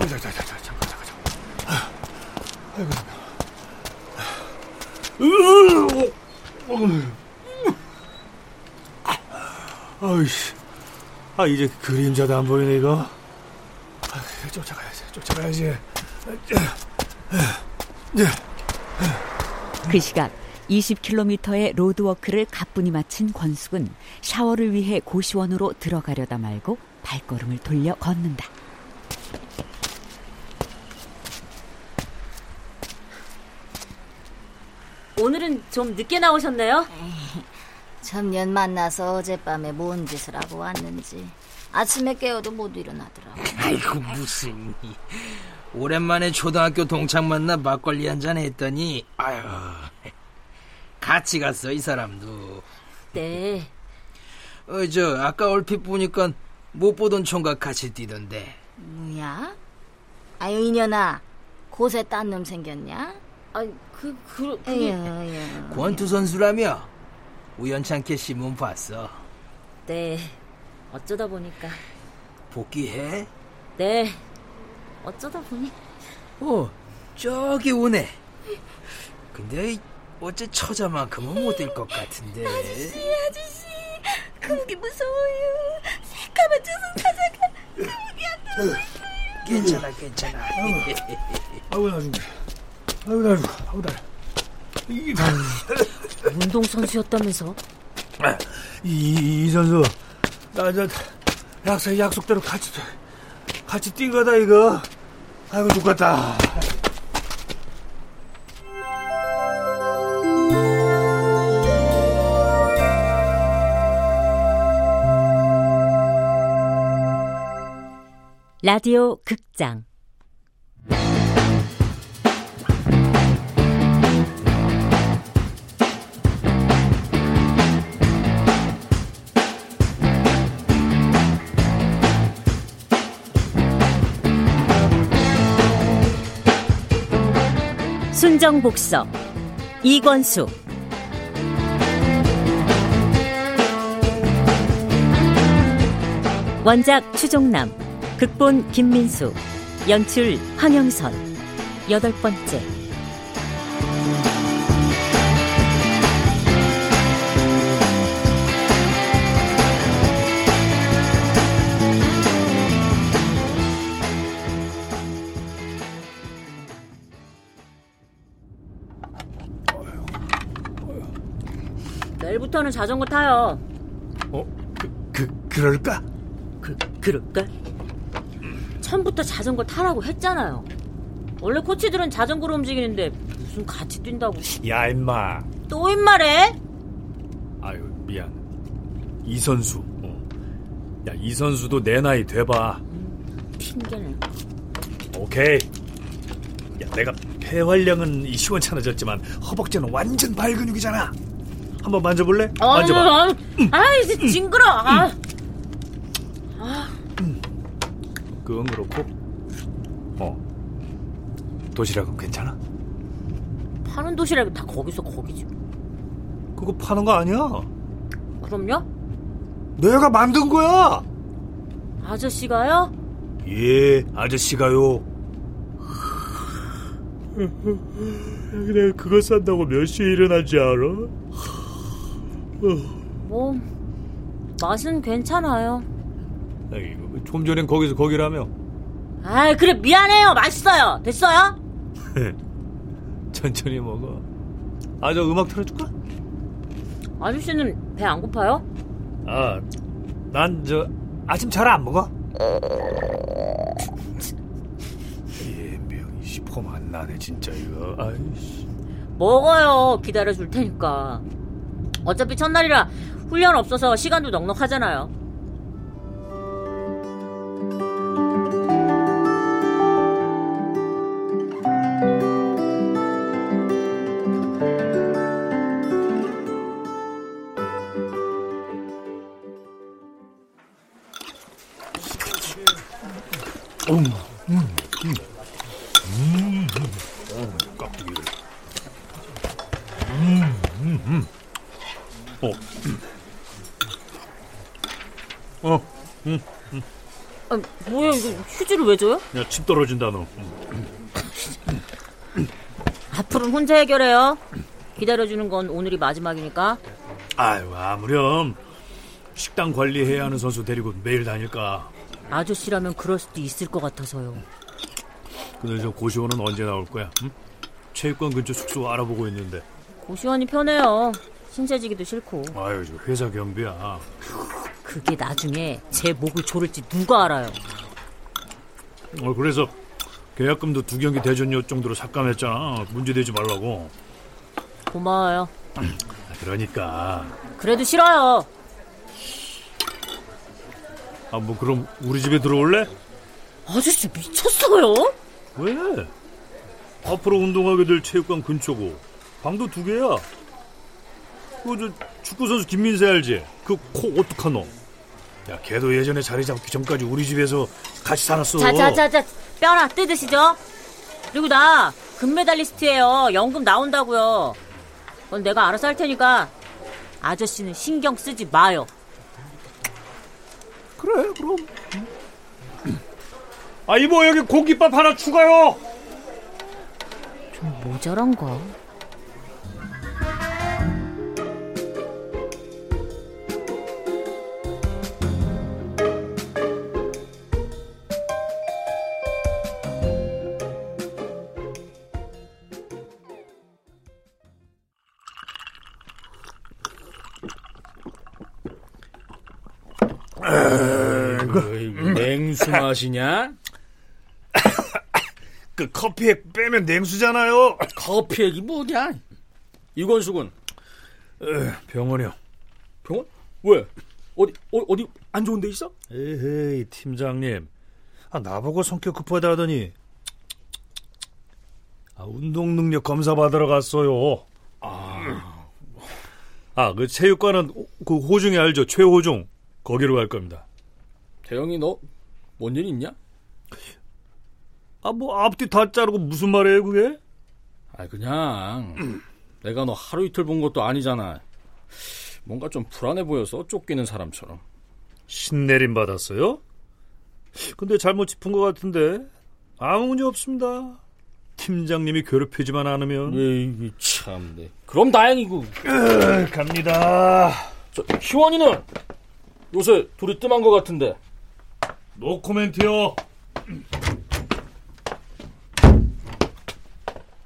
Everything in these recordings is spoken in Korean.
아이고, 자, 자, 자, 자, 잠깐, 잠깐, 잠깐. 아이고, 아이씨. 아, 이제 그림자도 안 보이네, 이거. 아, 쫓아가야지, 쫓아가야지. 그 시각 20km의 로드워크를 가뿐히 마친 권숙은 샤워를 위해 고시원으로 들어가려다 말고 발걸음을 돌려 걷는다. 오늘은 좀 늦게 나오셨네요? 천년 만나서 어젯밤에 뭔 짓을 하고 왔는지 아침에 깨어도 못 일어나더라고. 아이고 무슨 오랜만에 초등학교 동창 만나 막걸리 한 잔 했더니 아유 같이 갔어 이 사람도 네. 어 저 아까 얼핏 보니까 못 보던 총각 같이 뛰던데 뭐야? 아유 이년아 곳에 딴놈 생겼냐? 아, 그, 그, 그게... 에휴. 권투 선수라며 우연찮게 신문 봤어 네. 어쩌다 보니까. 복귀해? 네. 어쩌다 보니. 어 저기 오네 근데 어째 처자만큼은 못 될 것 같은데 아저씨 그게 무서워요. 새까만 저승 타자가 괜찮아 괜찮아 아이고, 나중에. 아이고, 나중 아이고, 나. 이, 운동 선수였다면서? 이, 이 선수, 나, 저, 약속, 약속대로 같이, 같이 뛴 거다, 이거. 아이고, 죽겠다. 라디오 극장 순정복서 이권수. 원작 추종남 극본 김민수 연출 황영선. 여덟 번째 내일부터는 자전거 타요. 어? 그, 그, 그럴까? 그, 그럴까? 처음부터 자전거 타라고 했잖아요. 원래 코치들은 자전거로 움직이는데 무슨 같이 뛴다고. 야, 임마. 또 임말해? 아유, 미안. 이 선수. 어. 야, 이 선수도 내 나이 돼봐. 핑계네. 오케이. 야, 내가 폐활량은 이 시원찮아졌지만 허벅지는 완전 발근육이잖아. 한번 만져볼래? 만져봐. 아, 아, 이제 징그러. 아, 그건 그렇고. 어. 도시락은 괜찮아? 파는 도시락이 다 거기서 거기지. 그거 파는 거 아니야? 그럼요? 내가 만든 거야. 아저씨가요? 예, 아저씨가요. 내가 그거 산다고 몇 시에 일어나지 알아? 뭐 맛은 괜찮아요. 아이고, 좀 전엔 거기서 거기라며. 아, 그래 미안해요. 맛있어요. 됐어요? 천천히 먹어. 아, 저 음악 틀어줄까? 아저씨는 배 안 고파요? 아, 난 저 아침 잘 안 먹어. 예, 명이 시폼 안 나네 진짜 이거. 아이씨. 먹어요. 기다려 줄 테니까. 어차피 첫날이라 훈련 없어서 시간도 넉넉하잖아요. 어. 어, 음, 음. 아, 뭐야 이거 휴지를 왜 줘요? 야, 침 떨어진다 너. 앞으로는 혼자 해결해요. 기다려주는 건 오늘이 마지막이니까. 아유, 아무렴 식당 관리해야 하는 선수 데리고 매일 다닐까. 아저씨라면 그럴 수도 있을 것 같아서요. 근데 저 고시원은 언제 나올 거야? 응? 체육관 근처 숙소 알아보고 있는데. 고시원이 편해요. 신세지기도 싫고. 아유, 저 회사 경비야. 그게 나중에 제 목을 조를지 누가 알아요. 어, 그래서 계약금도 두 경기 대전료 정도로 삭감했잖아. 문제되지 말라고. 고마워요. 아, 그러니까. 그래도 싫어요. 아, 뭐 그럼 우리 집에 들어올래? 아저씨 미쳤어요? 왜? 앞으로 운동하게 될 체육관 근처고 방도 두 개야. 그 저 축구 선수 김민세 알지? 그코 어떡하노? 야, 걔도 예전에 자리 잡기 전까지 우리 집에서 같이 살았어. 자자자자 뼈나 뜯으시죠? 그리고 나 금메달리스트예요. 연금 나온다고요. 그건 내가 알아서 할 테니까 아저씨는 신경 쓰지 마요. 그래, 그럼. 아, 이모 여기 고깃밥 하나 추가요. 좀 모자란가? 마시냐? 그 커피에 빼면 냉수잖아요. 커피액이 뭐냐? 이건숙은 병원이요. 병원? 왜? 어디 어, 어디 안 좋은 데 있어? 에헤이 팀장님. 아, 나보고 성격 급하다 하더니 아, 운동 능력 검사 받으러 갔어요. 아, 아, 그 체육관은 그 호중이 알죠? 최호중 거기로 갈 겁니다. 대영이 너 뭔 일 있냐? 아, 뭐 앞뒤 다 자르고 무슨 말이에요, 그게? 아 그냥 내가 너 하루 이틀 본 것도 아니잖아. 뭔가 좀 불안해 보여서 쫓기는 사람처럼. 신내림 받았어요? 근데 잘못 짚은 것 같은데 아무 문제 없습니다. 팀장님이 괴롭히지만 않으면 에이 참네. 그럼 다행이고. 으, 갑니다. 저 희원이는 요새 둘이 뜸한 것 같은데. 노 코멘트요.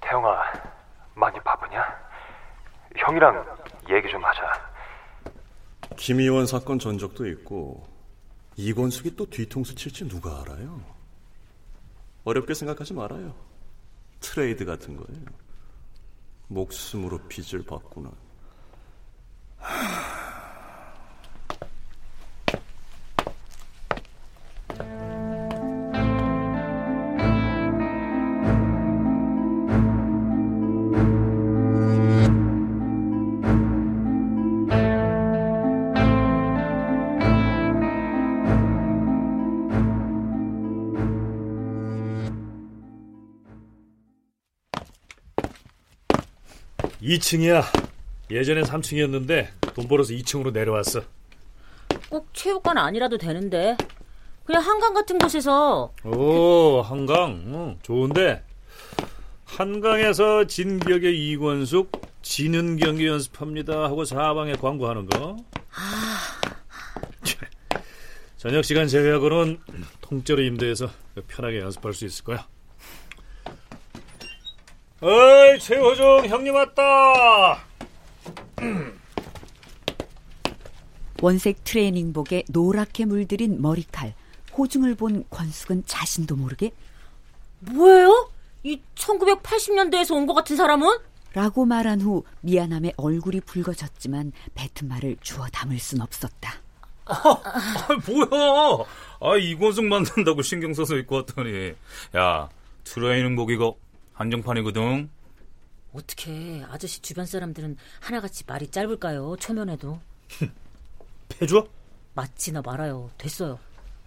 태영아, 많이 바쁘냐? 형이랑 얘기 좀 하자. 김희원 사건 전적도 있고 이권숙이 또 뒤통수 칠지 누가 알아요? 어렵게 생각하지 말아요. 트레이드 같은 거예요. 목숨으로 빚을 받구나. 2층이야. 예전엔 3층이었는데 돈 벌어서 2층으로 내려왔어. 꼭 체육관 아니라도 되는데. 그냥 한강 같은 곳에서. 오, 한강. 응, 좋은데. 한강에서 진격의 이권숙 지는 경기 연습합니다 하고 사방에 광고하는 거. 아. 저녁 시간 제외하고는 통째로 임대해서 편하게 연습할 수 있을 거야. 어이, 최호중 형님 왔다. 원색 트레이닝복에 노랗게 물들인 머리칼 호중을 본 권숙은 자신도 모르게 뭐예요? 이 1980년대에서 온 것 같은 사람은? 라고 말한 후 미안함에 얼굴이 붉어졌지만 뱉은 말을 주워 담을 순 없었다. 아, 뭐야? 아, 이권숙 만난다고 신경 써서 입고 왔더니. 야, 트레이닝복 이거 한정판이거든. 어떻게 아저씨 주변 사람들은 하나같이 말이 짧을까요? 초면에도 해줘? 맞지나 말아요. 됐어요.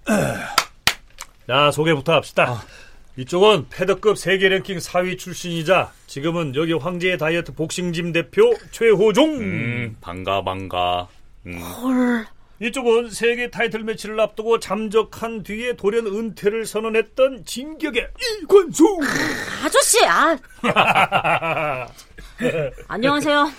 자, 소개부터 합시다. 이쪽은 패더급 세계 랭킹 4위 출신이자 지금은 여기 황제의 다이어트 복싱짐 대표 최호종. 음, 반가, 반가. 음. 헐, 이쪽은 세계 타이틀 매치를 앞두고 잠적한 뒤에 돌연 은퇴를 선언했던 진격의 이권수. 아저씨, 아. 안녕하세요.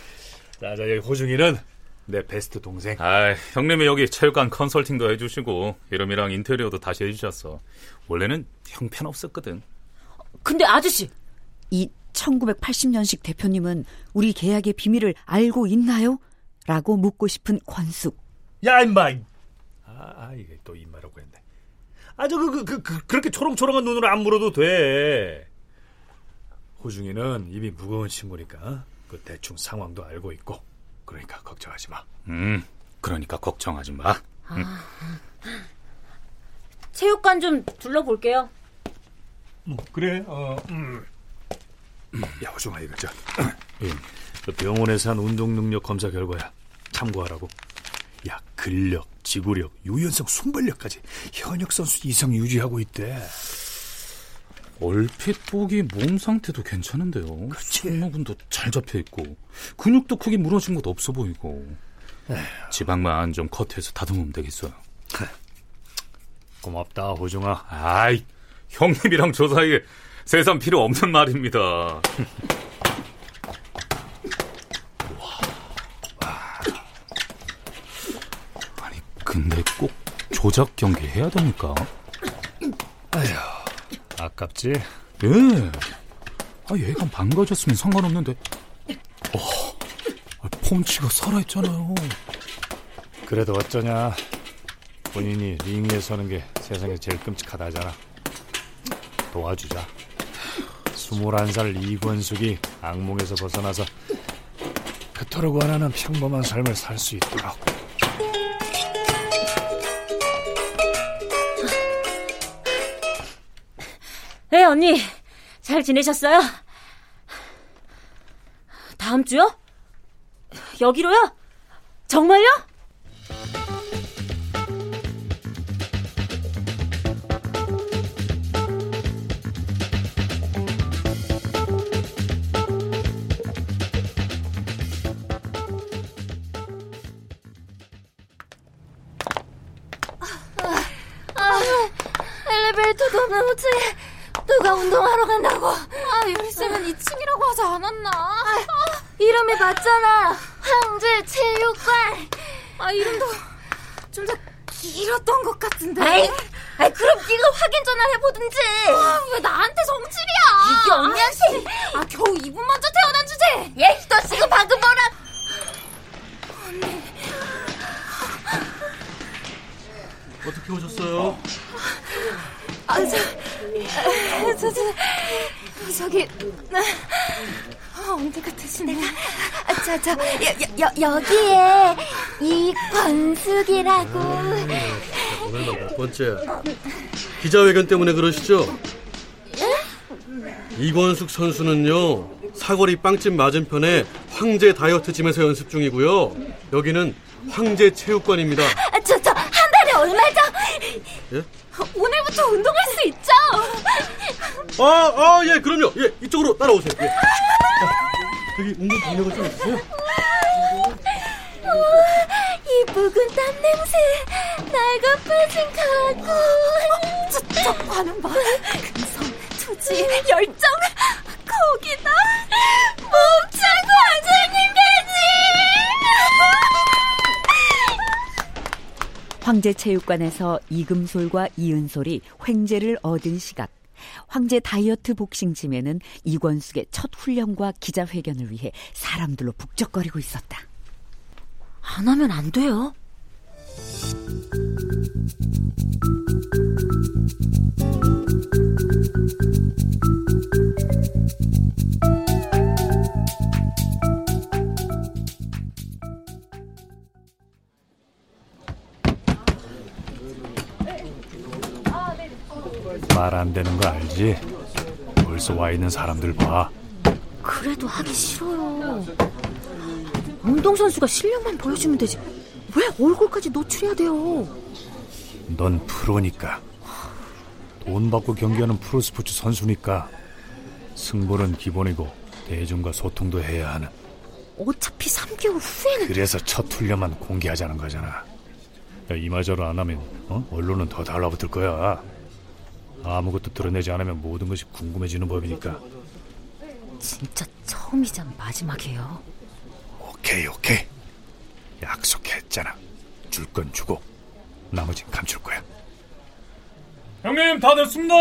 자, 자, 여기 호중이는 내 베스트 동생. 아, 형님이 여기 체육관 컨설팅도 해주시고 이름이랑 인테리어도 다시 해주셨어. 원래는 형편없었거든. 근데 아저씨, 이 1980년식 대표님은 우리 계약의 비밀을 알고 있나요? 라고 묻고 싶은 권숙. 야, 임마. 아, 아 이게 또 임마라고 했네. 아, 저, 그, 그, 그, 그, 그렇게 초롱초롱한 눈으로 안 물어도 돼. 호중이는 입이 무거운 친구니까 그 대충 상황도 알고 있고 그러니까 걱정하지 마. 음, 그러니까 걱정하지 마. 응. 체육관 좀 둘러볼게요. 뭐, 그래, 어, 음. 야, 호중아, 이거 저, 이, 그 병원에서 한 운동 능력 검사 결과야. 참고하라고. 야, 근력, 지구력, 유연성, 순발력까지 현역 선수 이상 유지하고 있대. 얼핏 보기 몸 상태도 괜찮은데요. 승모근도 잘 잡혀 있고 근육도 크게 무너진 것도 없어 보이고 지방만 좀 커트해서 다듬으면 되겠어요. 고맙다, 호중아. 아이, 형님이랑 저 사이에 세상 필요 없는 말입니다. 아니, 근데 꼭 조작 경기 해야 됩니까? 아휴, 아깝지? 예. 아, 얘가 망가졌으면 상관없는데. 어, 아, 펀치가 살아있잖아요. 그래도 어쩌냐. 본인이 링 위에 서는 게 세상에 제일 끔찍하다잖아. 도와주자. 21살 이권숙이 악몽에서 벗어나서 그토록 원하는 평범한 삶을 살 수 있도록. 언니. 잘 지내셨어요? 다음 주요? 여기로요? 정말요? 엘리베이터도 없는 호텔에 누가 운동하러 간다고? 아, 유리쌤은 2층이라고 하지 않았나? 아, 이름이 맞잖아. 황제 체육관. 아, 이름도 좀 더 길었던 것 같은데. 아이, 아이 그럼 네가 확인 전화를 해보든지. 아, 왜 나한테 성질이야? 이게 언니한테. 아, 겨우 2분 먼저 태어난 주제. 얘, 너 지금 방금 뭐라? 어떻게 오셨어요? 아, 저, 아, 저, 저, 저기, 아, 언니 같으시네. 아, 저, 저, 여, 여, 여기에 이 권숙이라고. 오늘만 몇 번째 기자회견 때문에 그러시죠? 이권숙 선수는요 사거리 빵집 맞은편에 황제 다이어트 짐에서 연습 중이고요 여기는 황제 체육관입니다 아, 저, 저, 한 달에 얼마죠? 예? 오늘부터 운동할 수 있죠? 아, 아, 예, 그럼요. 예, 이쪽으로 따라오세요. 예. 자, 여기 운동 경력은 좀 있으세요? 이 묵은 땀 냄새, 날가 빠진 가구. 저, 저 반응 봐. 근성, 투지, 열정, 황제체육관에서 이금솔과 이은솔이 횡재를 얻은 시각. 황제 다이어트 복싱짐에는 이권숙의 첫 훈련과 기자회견을 위해 사람들로 북적거리고 있었다. 안 하면 안 돼요. 되는 거 알지? 벌써 와 있는 사람들 봐. 그래도 하기 싫어요. 운동선수가 실력만 보여주면 되지. 왜 얼굴까지 노출해야 돼요? 넌 프로니까. 돈 받고 경기하는 프로스포츠 선수니까. 승부는 기본이고 대중과 소통도 해야 하는. 어차피 3개월 후에는 그래서 첫 훈련만 공개하자는 거잖아. 야, 이마저로 안 하면 어? 언론은 더 달라붙을 거야. 아무것도 드러내지 않으면 모든 것이 궁금해지는 법이니까. 진짜 처음이자 마지막이에요. 오케이 오케이. 약속했잖아. 줄 건 주고 나머진 감출 거야. 형님 다 됐습니다.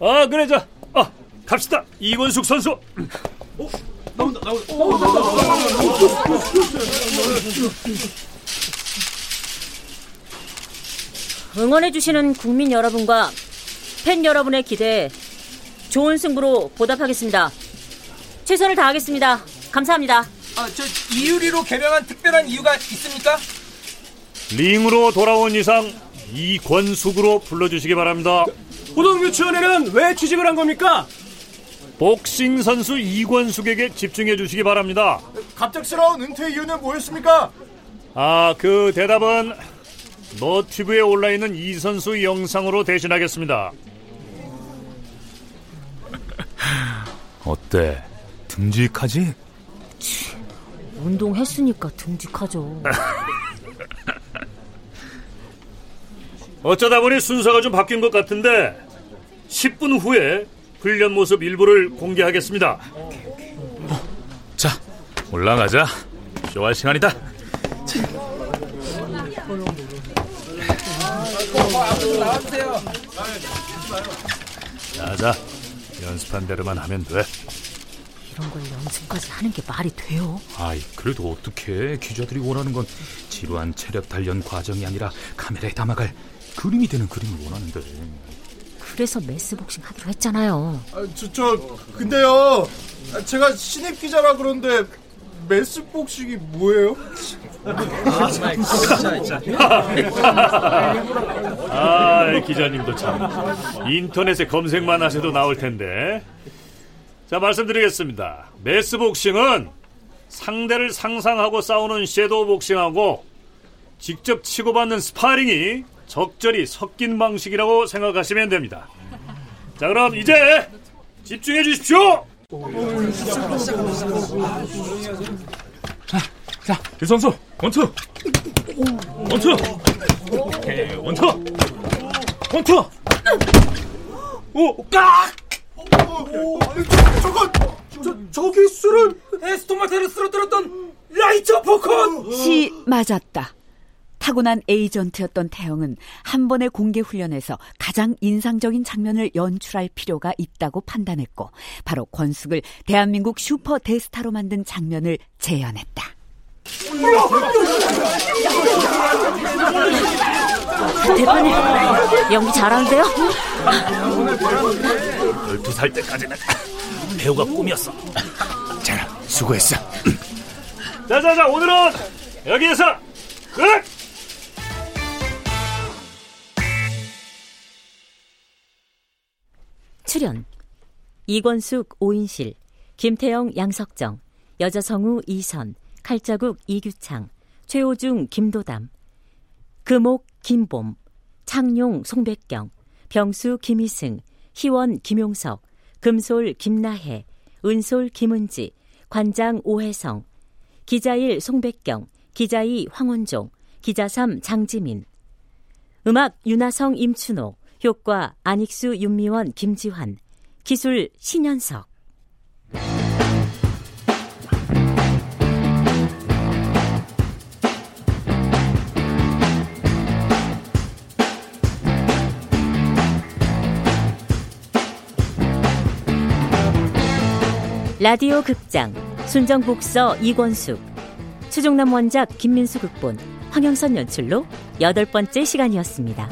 아 그래 자, 아 갑시다 이권숙 선수. 어? 나온다 나온다. 응원해 주시는 국민 여러분과 팬 여러분의 기대에 좋은 승부로 보답하겠습니다. 최선을 다하겠습니다. 감사합니다. 아, 저 이유리로 개명한 특별한 이유가 있습니까? 링으로 돌아온 이상 이권숙으로 불러주시기 바랍니다. 호동유치원에는 왜 취직을 한 겁니까? 복싱 선수 이권숙에게 집중해 주시기 바랍니다. 갑작스러운 은퇴 이유는 뭐였습니까? 아, 그 대답은 너튜브에 올라 있는 이 선수 영상으로 대신하겠습니다. 어때? 듬직하지? 운동했으니까 듬직하죠. 어쩌다 보니 순서가 좀 바뀐 것 같은데 10분 후에 훈련 모습 일부를 공개하겠습니다. 자, 올라가자. 쇼할 시간이다. 나와주세요. 자자, 연습한 대로만 하면 돼. 이런 걸 연습까지 하는 게 말이 돼요? 아이, 그래도 어떻게 기자들이 원하는 건 지루한 체력 단련 과정이 아니라 카메라에 담아갈 그림이 되는 그림을 원하는데. 그래서 매스복싱 하기로 했잖아요. 아, 저, 저 근데요. 아, 제가 신입 기자라 그런데 mass boxing이 뭐예요? 아, 기자님도 참 인터넷에 검색만 하셔도 나올 텐데. 자, 말씀드리겠습니다. mass boxing은 상대를 상상하고 싸우는 섀도우 복싱하고 직접 치고받는 스파링이 적절히 섞인 방식이라고 생각하시면 됩니다. 자, 그럼 이제 집중해 주십시오. 자, 유 선수, 원투! 원투! 오케이, 원투! 원투! 오, 깍! 저거, 저, 저기 술은 에스토마테를 쓰러뜨렸던 라이처 포콘! 시 맞았다. 타고난 에이전트였던 태영은 한 번의 공개 훈련에서 가장 인상적인 장면을 연출할 필요가 있다고 판단했고 바로 권숙을 대한민국 슈퍼 대스타로 만든 장면을 재현했다. 대표님, 연기 잘하는데요? 12살 때까지는 배우가 꿈이었어. 자, 수고했어. 자자자, 오늘은 여기에서 끝! 출연 이권숙 오인실, 김태영 양석정, 여자 성우 이선, 칼자국 이규창, 최호중 김도담, 금옥 김봄, 창용 송백경, 병수 김희승, 희원 김용석, 금솔 김나혜, 은솔 김은지, 관장 오혜성, 기자일 송백경, 기자이 황원종, 기자삼 장지민, 음악 윤하성 임춘호, 효과 안익수 윤미원 김지환, 기술 신현석. 라디오 극장 순정복서 이권숙 수종남 원작 김민수 극본 황영선 연출로 여덟 번째 시간이었습니다.